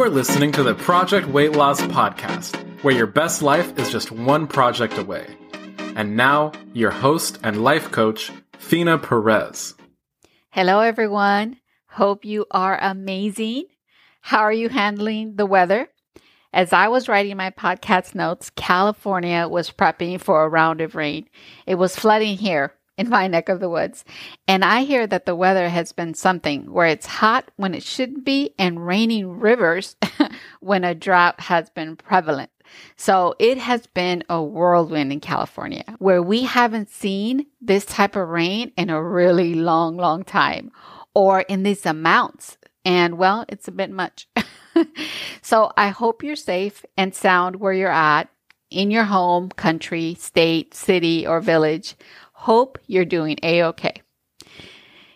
You are listening to the Project Weight Loss Podcast, where your best life is just one project away. And now, your host and life coach, Fina Perez. Hello, everyone. Hope you are amazing. How are you handling the weather? As I was writing my podcast notes, California was prepping for a round of rain. It was flooding here in my neck of the woods. And I hear that the weather has been something where it's hot when it shouldn't be and raining rivers when a drought has been prevalent. So it has been a whirlwind in California where we haven't seen this type of rain in a really long, long time or in these amounts. And well, it's a bit much. so I hope you're safe and sound where you're at in your home, country, state, city, or village. Hope you're doing a okay.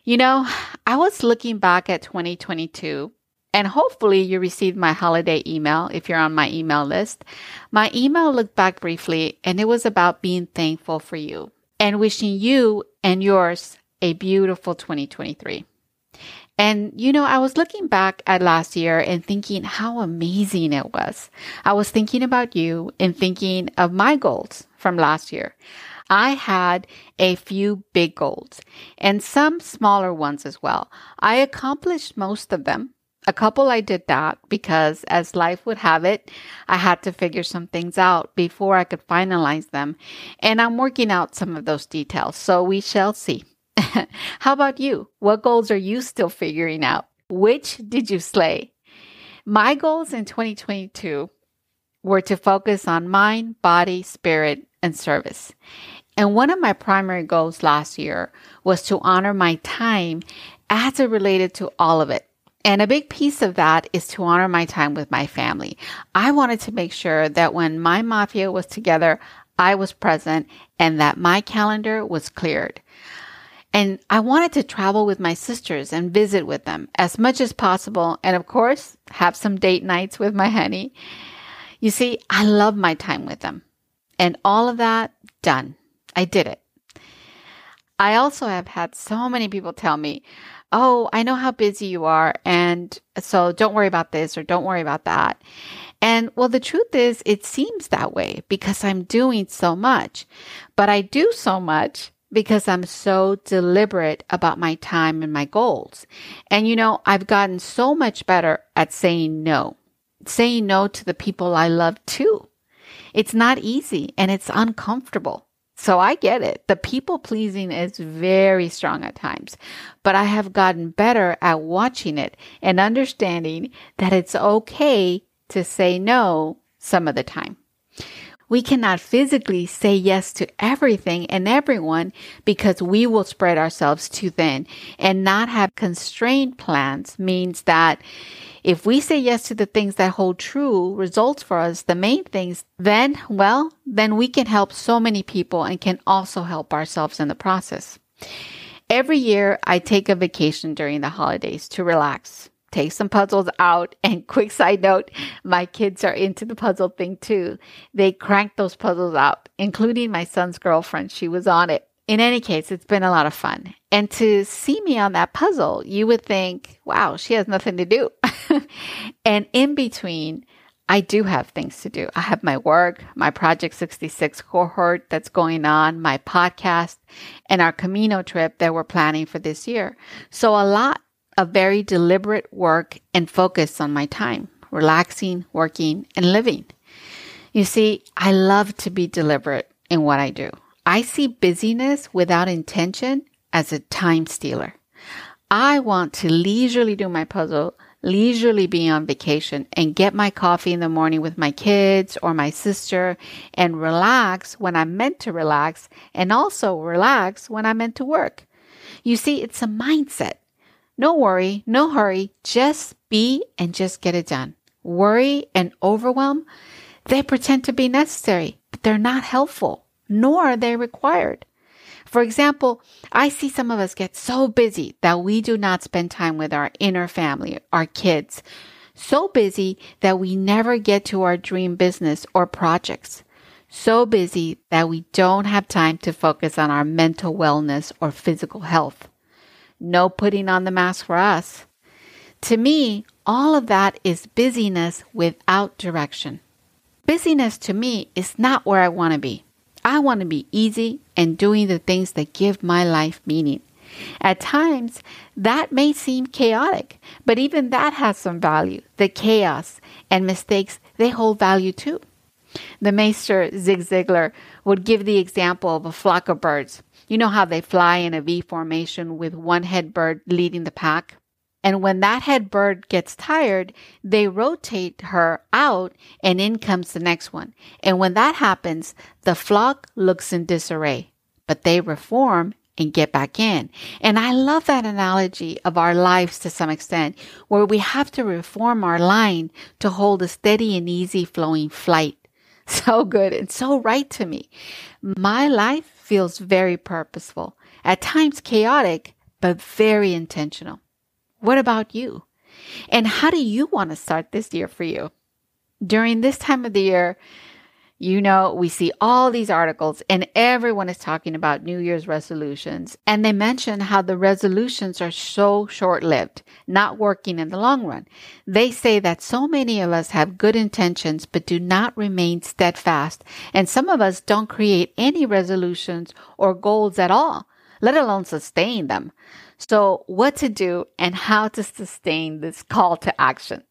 You know, I was looking back at 2022 and hopefully you received my holiday email if you're on my email list. My email looked back briefly and it was about being thankful for you and wishing you and yours a beautiful 2023. And, you know, I was looking back at last year and thinking how amazing it was. I was thinking about you and thinking of my goals from last year. I had a few big goals and some smaller ones as well. I accomplished most of them. A couple I did that because, as life would have it, I had to figure some things out before I could finalize them. And I'm working out some of those details, so we shall see. How about you? What goals are you still figuring out? Which did you slay? My goals in 2022 were to focus on mind, body, spirit, and service. And one of my primary goals last year was to honor my time as it related to all of it. And a big piece of that is to honor my time with my family. I wanted to make sure that when my mafia was together, I was present and that my calendar was cleared. And I wanted to travel with my sisters and visit with them as much as possible. And of course, have some date nights with my honey. You see, I love my time with them. And all of that done. I did it. I also have had so many people tell me, Oh, I know how busy you are. And so don't worry about this or don't worry about that. And well, the truth is, it seems that way because I'm doing so much, but I do so much because I'm so deliberate about my time and my goals. And you know, I've gotten so much better at saying no, saying no to the people I love too. It's not easy and it's uncomfortable. So I get it. The people pleasing is very strong at times, but I have gotten better at watching it and understanding that it's okay to say no some of the time. We cannot physically say yes to everything and everyone because we will spread ourselves too thin. And not have constrained plans means that if we say yes to the things that hold true results for us, the main things, then, well, then we can help so many people and can also help ourselves in the process. Every year, I take a vacation during the holidays to relax take some puzzles out. And quick side note, my kids are into the puzzle thing too. They cranked those puzzles out, including my son's girlfriend. She was on it. In any case, it's been a lot of fun. And to see me on that puzzle, you would think, wow, she has nothing to do. and in between, I do have things to do. I have my work, my Project 66 cohort that's going on, my podcast, and our Camino trip that we're planning for this year. So a lot a very deliberate work and focus on my time, relaxing, working, and living. You see, I love to be deliberate in what I do. I see busyness without intention as a time stealer. I want to leisurely do my puzzle, leisurely be on vacation and get my coffee in the morning with my kids or my sister and relax when I'm meant to relax and also relax when I'm meant to work. You see, it's a mindset. No worry, no hurry, just be and just get it done. Worry and overwhelm, they pretend to be necessary, but they're not helpful, nor are they required. For example, I see some of us get so busy that we do not spend time with our inner family, our kids. So busy that we never get to our dream business or projects. So busy that we don't have time to focus on our mental wellness or physical health. No putting on the mask for us. To me, all of that is busyness without direction. Busyness to me is not where I want to be. I want to be easy and doing the things that give my life meaning. At times, that may seem chaotic, but even that has some value. The chaos and mistakes, they hold value too. The Maester Zig Ziglar would give the example of a flock of birds. You know how they fly in a V formation with one head bird leading the pack? And when that head bird gets tired, they rotate her out and in comes the next one. And when that happens, the flock looks in disarray, but they reform and get back in. And I love that analogy of our lives to some extent, where we have to reform our line to hold a steady and easy flowing flight. So good and so right to me. My life feels very purposeful, at times chaotic, but very intentional. What about you? And how do you want to start this year for you? During this time of the year, you know, we see all these articles and everyone is talking about New Year's resolutions. And they mention how the resolutions are so short lived, not working in the long run. They say that so many of us have good intentions, but do not remain steadfast. And some of us don't create any resolutions or goals at all, let alone sustain them. So, what to do and how to sustain this call to action.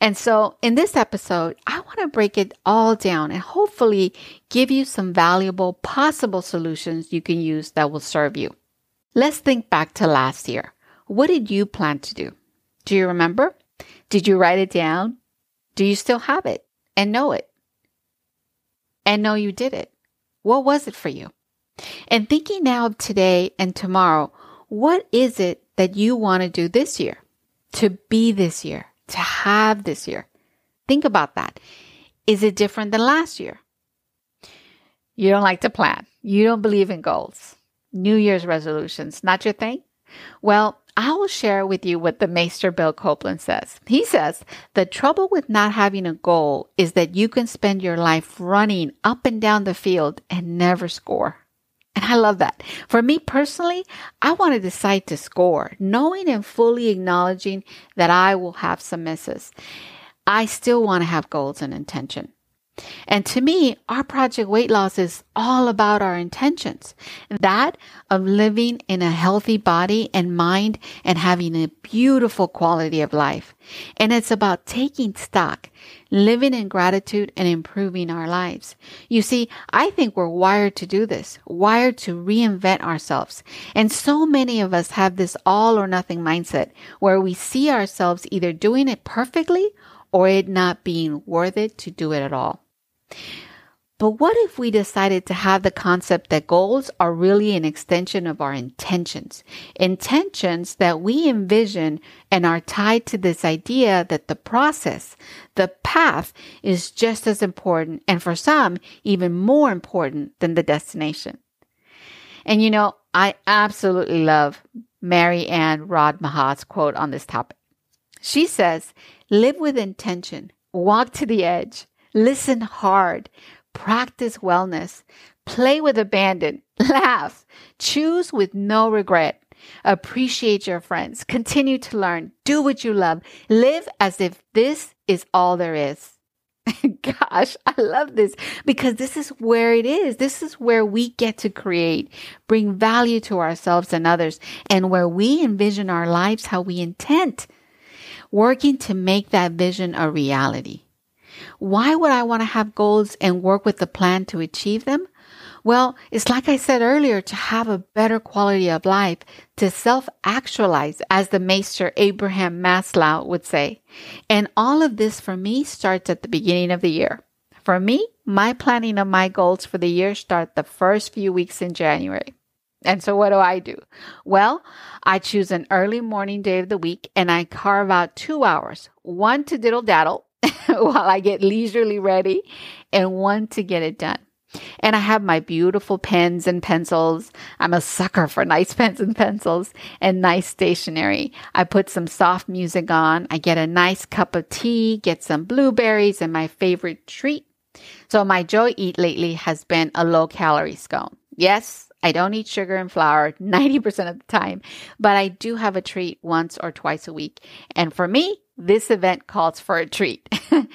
And so, in this episode, I want to break it all down and hopefully give you some valuable possible solutions you can use that will serve you. Let's think back to last year. What did you plan to do? Do you remember? Did you write it down? Do you still have it and know it? And know you did it. What was it for you? And thinking now of today and tomorrow, what is it that you want to do this year? To be this year, to have this year? Think about that. Is it different than last year? You don't like to plan. You don't believe in goals. New Year's resolutions, not your thing? Well, I will share with you what the Maester Bill Copeland says. He says, the trouble with not having a goal is that you can spend your life running up and down the field and never score. And I love that. For me personally, I want to decide to score, knowing and fully acknowledging that I will have some misses. I still want to have goals and intention. And to me, our project weight loss is all about our intentions. That of living in a healthy body and mind and having a beautiful quality of life. And it's about taking stock, living in gratitude and improving our lives. You see, I think we're wired to do this, wired to reinvent ourselves. And so many of us have this all or nothing mindset where we see ourselves either doing it perfectly or it not being worth it to do it at all. But what if we decided to have the concept that goals are really an extension of our intentions? Intentions that we envision and are tied to this idea that the process, the path is just as important and for some even more important than the destination. And you know, I absolutely love Mary Anne Radmacher's quote on this topic. She says, live with intention, walk to the edge, listen hard, practice wellness, play with abandon, laugh, choose with no regret, appreciate your friends, continue to learn, do what you love, live as if this is all there is. Gosh, I love this because this is where it is. This is where we get to create, bring value to ourselves and others, and where we envision our lives how we intend, working to make that vision a reality. Why would I want to have goals and work with the plan to achieve them? Well, it's like I said earlier, to have a better quality of life, to self actualize, as the Maester Abraham Maslow would say. And all of this for me starts at the beginning of the year. For me, my planning of my goals for the year start the first few weeks in January. And so what do I do? Well, I choose an early morning day of the week and I carve out two hours, one to diddle daddle while I get leisurely ready and one to get it done. And I have my beautiful pens and pencils. I'm a sucker for nice pens and pencils and nice stationery. I put some soft music on. I get a nice cup of tea, get some blueberries and my favorite treat. So my joy eat lately has been a low calorie scone. Yes, I don't eat sugar and flour 90% of the time, but I do have a treat once or twice a week. And for me, this event calls for a treat.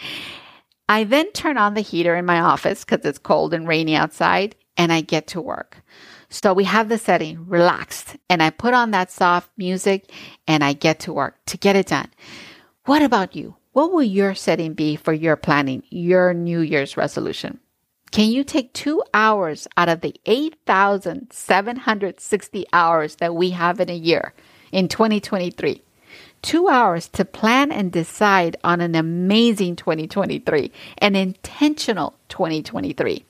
I then turn on the heater in my office because it's cold and rainy outside, and I get to work. So we have the setting relaxed, and I put on that soft music and I get to work to get it done. What about you? What will your setting be for your planning, your New Year's resolution? Can you take two hours out of the 8,760 hours that we have in a year in 2023? Two hours to plan and decide on an amazing 2023, an intentional 2023.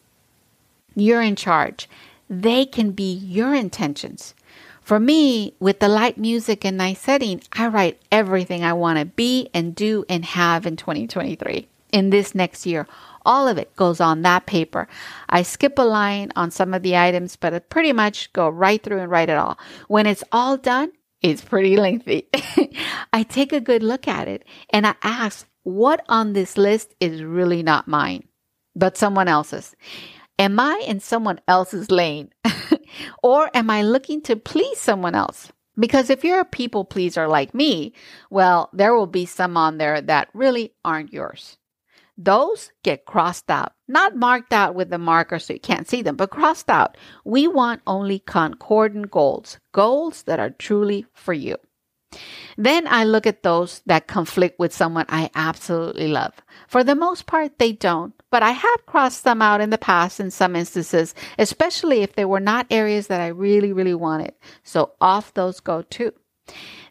You're in charge. They can be your intentions. For me, with the light music and nice setting, I write everything I want to be and do and have in 2023 in this next year. All of it goes on that paper. I skip a line on some of the items, but I pretty much go right through and write it all. When it's all done, it's pretty lengthy. I take a good look at it and I ask what on this list is really not mine, but someone else's. Am I in someone else's lane? or am I looking to please someone else? Because if you're a people pleaser like me, well, there will be some on there that really aren't yours. Those get crossed out, not marked out with the marker so you can't see them, but crossed out. We want only concordant goals, goals that are truly for you. Then I look at those that conflict with someone I absolutely love. For the most part, they don't, but I have crossed them out in the past in some instances, especially if they were not areas that I really, really wanted. So off those go too.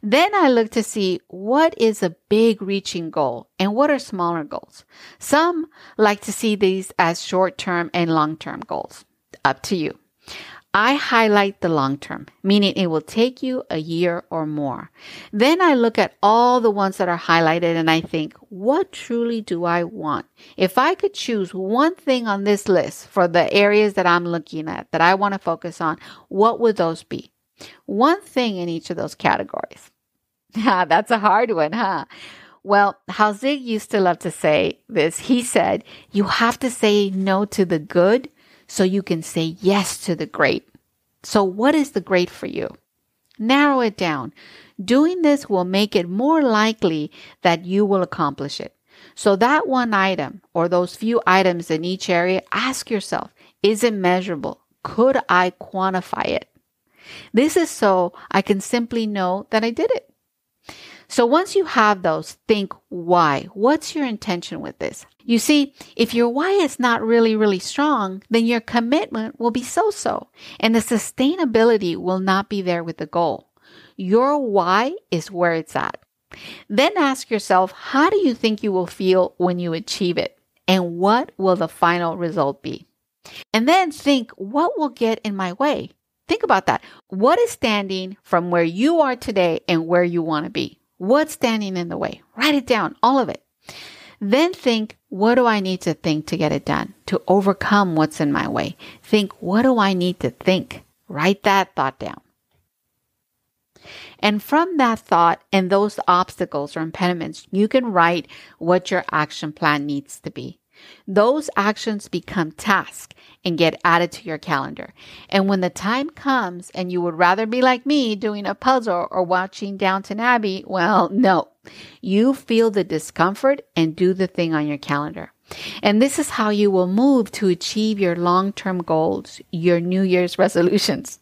Then I look to see what is a big reaching goal and what are smaller goals. Some like to see these as short term and long term goals. Up to you. I highlight the long term, meaning it will take you a year or more. Then I look at all the ones that are highlighted and I think, what truly do I want? If I could choose one thing on this list for the areas that I'm looking at that I want to focus on, what would those be? One thing in each of those categories. That's a hard one, huh? Well, how Zig used to love to say this, he said, you have to say no to the good so you can say yes to the great. So, what is the great for you? Narrow it down. Doing this will make it more likely that you will accomplish it. So, that one item or those few items in each area, ask yourself is it measurable? Could I quantify it? This is so I can simply know that I did it. So once you have those, think why. What's your intention with this? You see, if your why is not really, really strong, then your commitment will be so so, and the sustainability will not be there with the goal. Your why is where it's at. Then ask yourself, how do you think you will feel when you achieve it? And what will the final result be? And then think, what will get in my way? Think about that. What is standing from where you are today and where you want to be? What's standing in the way? Write it down, all of it. Then think, what do I need to think to get it done? To overcome what's in my way. Think, what do I need to think? Write that thought down. And from that thought and those obstacles or impediments, you can write what your action plan needs to be. Those actions become tasks and get added to your calendar. And when the time comes and you would rather be like me doing a puzzle or watching Downton Abbey, well, no. You feel the discomfort and do the thing on your calendar. And this is how you will move to achieve your long term goals, your New Year's resolutions.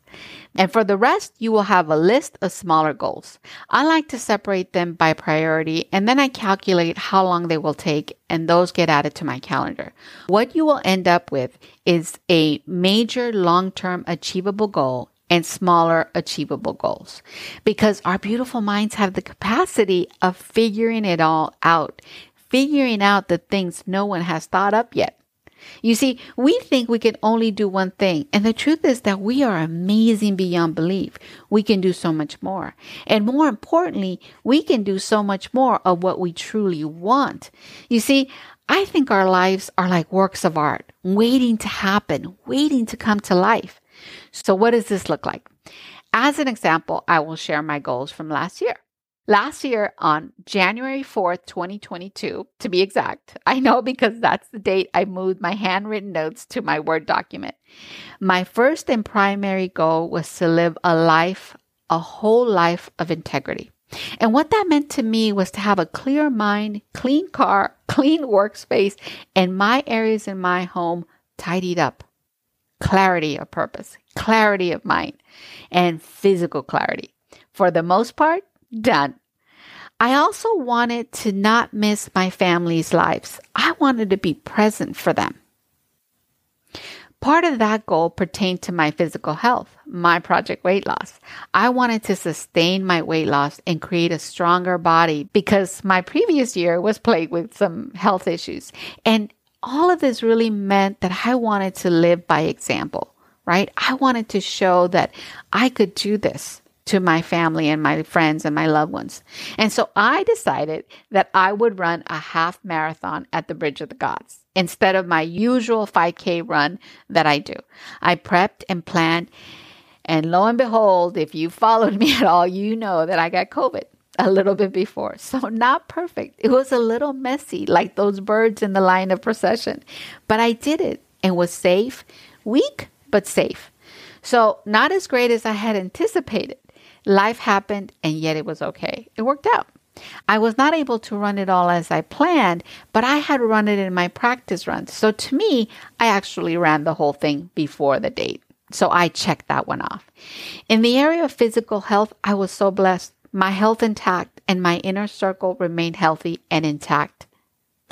And for the rest, you will have a list of smaller goals. I like to separate them by priority and then I calculate how long they will take and those get added to my calendar. What you will end up with is a major long-term achievable goal and smaller achievable goals because our beautiful minds have the capacity of figuring it all out, figuring out the things no one has thought up yet. You see, we think we can only do one thing. And the truth is that we are amazing beyond belief. We can do so much more. And more importantly, we can do so much more of what we truly want. You see, I think our lives are like works of art, waiting to happen, waiting to come to life. So what does this look like? As an example, I will share my goals from last year. Last year, on January 4th, 2022, to be exact, I know because that's the date I moved my handwritten notes to my Word document. My first and primary goal was to live a life, a whole life of integrity. And what that meant to me was to have a clear mind, clean car, clean workspace, and my areas in my home tidied up. Clarity of purpose, clarity of mind, and physical clarity. For the most part, done. I also wanted to not miss my family's lives. I wanted to be present for them. Part of that goal pertained to my physical health, my project weight loss. I wanted to sustain my weight loss and create a stronger body because my previous year was plagued with some health issues. And all of this really meant that I wanted to live by example, right? I wanted to show that I could do this to my family and my friends and my loved ones. And so I decided that I would run a half marathon at the Bridge of the Gods instead of my usual 5K run that I do. I prepped and planned. And lo and behold, if you followed me at all, you know that I got COVID a little bit before. So, not perfect. It was a little messy, like those birds in the line of procession. But I did it and was safe, weak, but safe. So, not as great as I had anticipated. Life happened, and yet it was okay. It worked out. I was not able to run it all as I planned, but I had run it in my practice runs. So to me, I actually ran the whole thing before the date. So I checked that one off. In the area of physical health, I was so blessed. My health intact and my inner circle remained healthy and intact.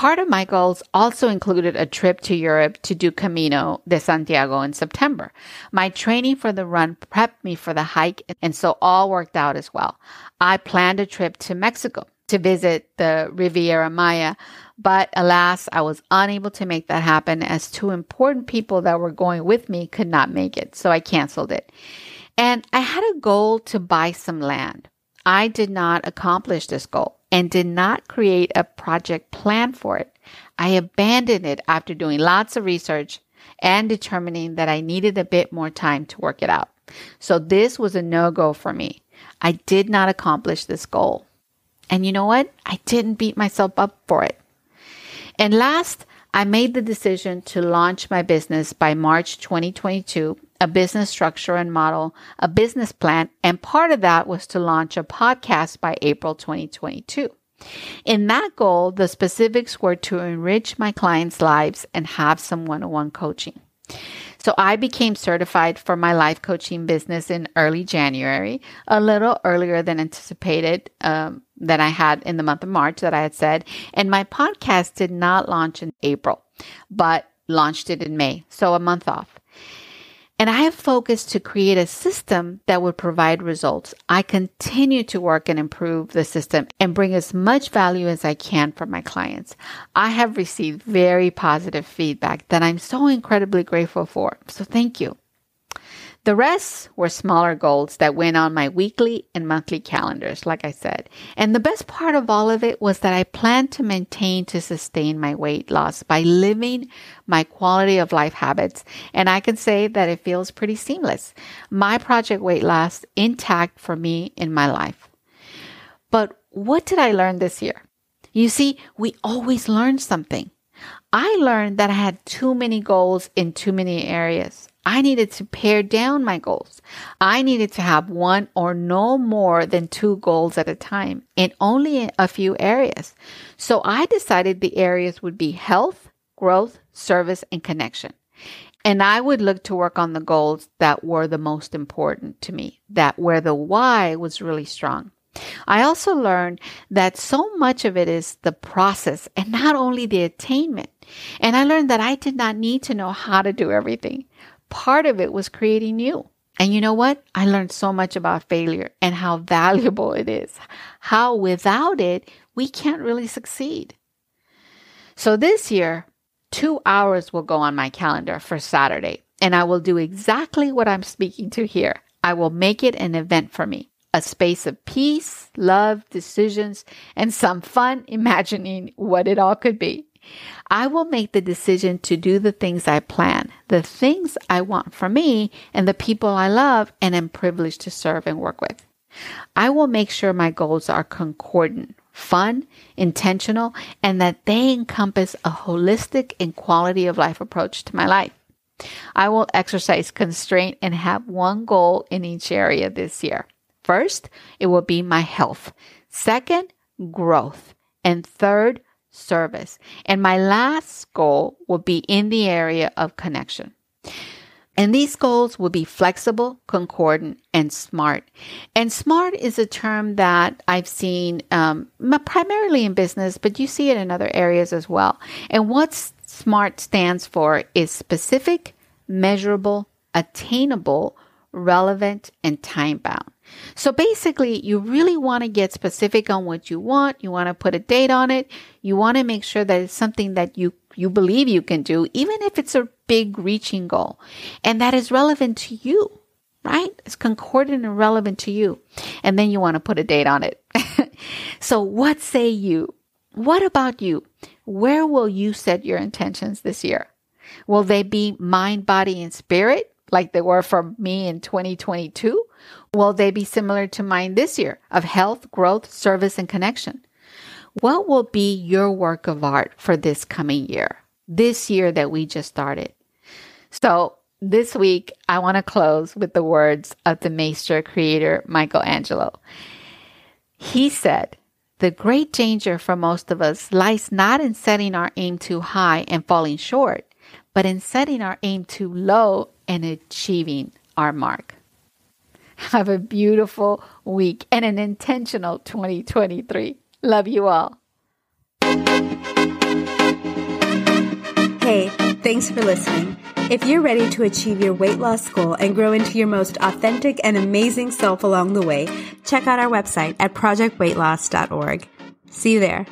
Part of my goals also included a trip to Europe to do Camino de Santiago in September. My training for the run prepped me for the hike, and so all worked out as well. I planned a trip to Mexico to visit the Riviera Maya, but alas, I was unable to make that happen as two important people that were going with me could not make it, so I canceled it. And I had a goal to buy some land. I did not accomplish this goal and did not create a project plan for it. I abandoned it after doing lots of research and determining that I needed a bit more time to work it out. So this was a no go for me. I did not accomplish this goal. And you know what? I didn't beat myself up for it. And last, I made the decision to launch my business by March 2022 a business structure and model, a business plan, and part of that was to launch a podcast by April 2022. In that goal, the specifics were to enrich my clients' lives and have some one on one coaching. So I became certified for my life coaching business in early January, a little earlier than anticipated um, that I had in the month of March that I had said. And my podcast did not launch in April, but launched it in May. So a month off. And I have focused to create a system that would provide results. I continue to work and improve the system and bring as much value as I can for my clients. I have received very positive feedback that I'm so incredibly grateful for. So thank you. The rest were smaller goals that went on my weekly and monthly calendars, like I said. And the best part of all of it was that I planned to maintain to sustain my weight loss by living my quality of life habits. And I can say that it feels pretty seamless. My project weight loss intact for me in my life. But what did I learn this year? You see, we always learn something. I learned that I had too many goals in too many areas. I needed to pare down my goals. I needed to have one or no more than two goals at a time in only a few areas. So I decided the areas would be health, growth, service, and connection. And I would look to work on the goals that were the most important to me, that where the why was really strong. I also learned that so much of it is the process and not only the attainment. And I learned that I did not need to know how to do everything part of it was creating you. And you know what? I learned so much about failure and how valuable it is. How without it, we can't really succeed. So this year, two hours will go on my calendar for Saturday, and I will do exactly what I'm speaking to here. I will make it an event for me, a space of peace, love, decisions, and some fun imagining what it all could be. I will make the decision to do the things I plan, the things I want for me and the people I love and am privileged to serve and work with. I will make sure my goals are concordant, fun, intentional, and that they encompass a holistic and quality of life approach to my life. I will exercise constraint and have one goal in each area this year. First, it will be my health. Second, growth. And third, service. And my last goal will be in the area of connection. And these goals will be flexible, concordant, and smart. And smart is a term that I've seen um, primarily in business, but you see it in other areas as well. And what SMART stands for is specific, measurable, attainable, relevant, and time bound. So basically, you really want to get specific on what you want. You want to put a date on it. You want to make sure that it's something that you, you believe you can do, even if it's a big reaching goal and that is relevant to you, right? It's concordant and relevant to you. And then you want to put a date on it. so what say you? What about you? Where will you set your intentions this year? Will they be mind, body, and spirit like they were for me in 2022? Will they be similar to mine this year of health, growth, service, and connection? What will be your work of art for this coming year? This year that we just started. So this week, I want to close with the words of the Master creator, Michelangelo. He said, The great danger for most of us lies not in setting our aim too high and falling short, but in setting our aim too low and achieving our mark. Have a beautiful week and an intentional 2023. Love you all. Hey, thanks for listening. If you're ready to achieve your weight loss goal and grow into your most authentic and amazing self along the way, check out our website at projectweightloss.org. See you there.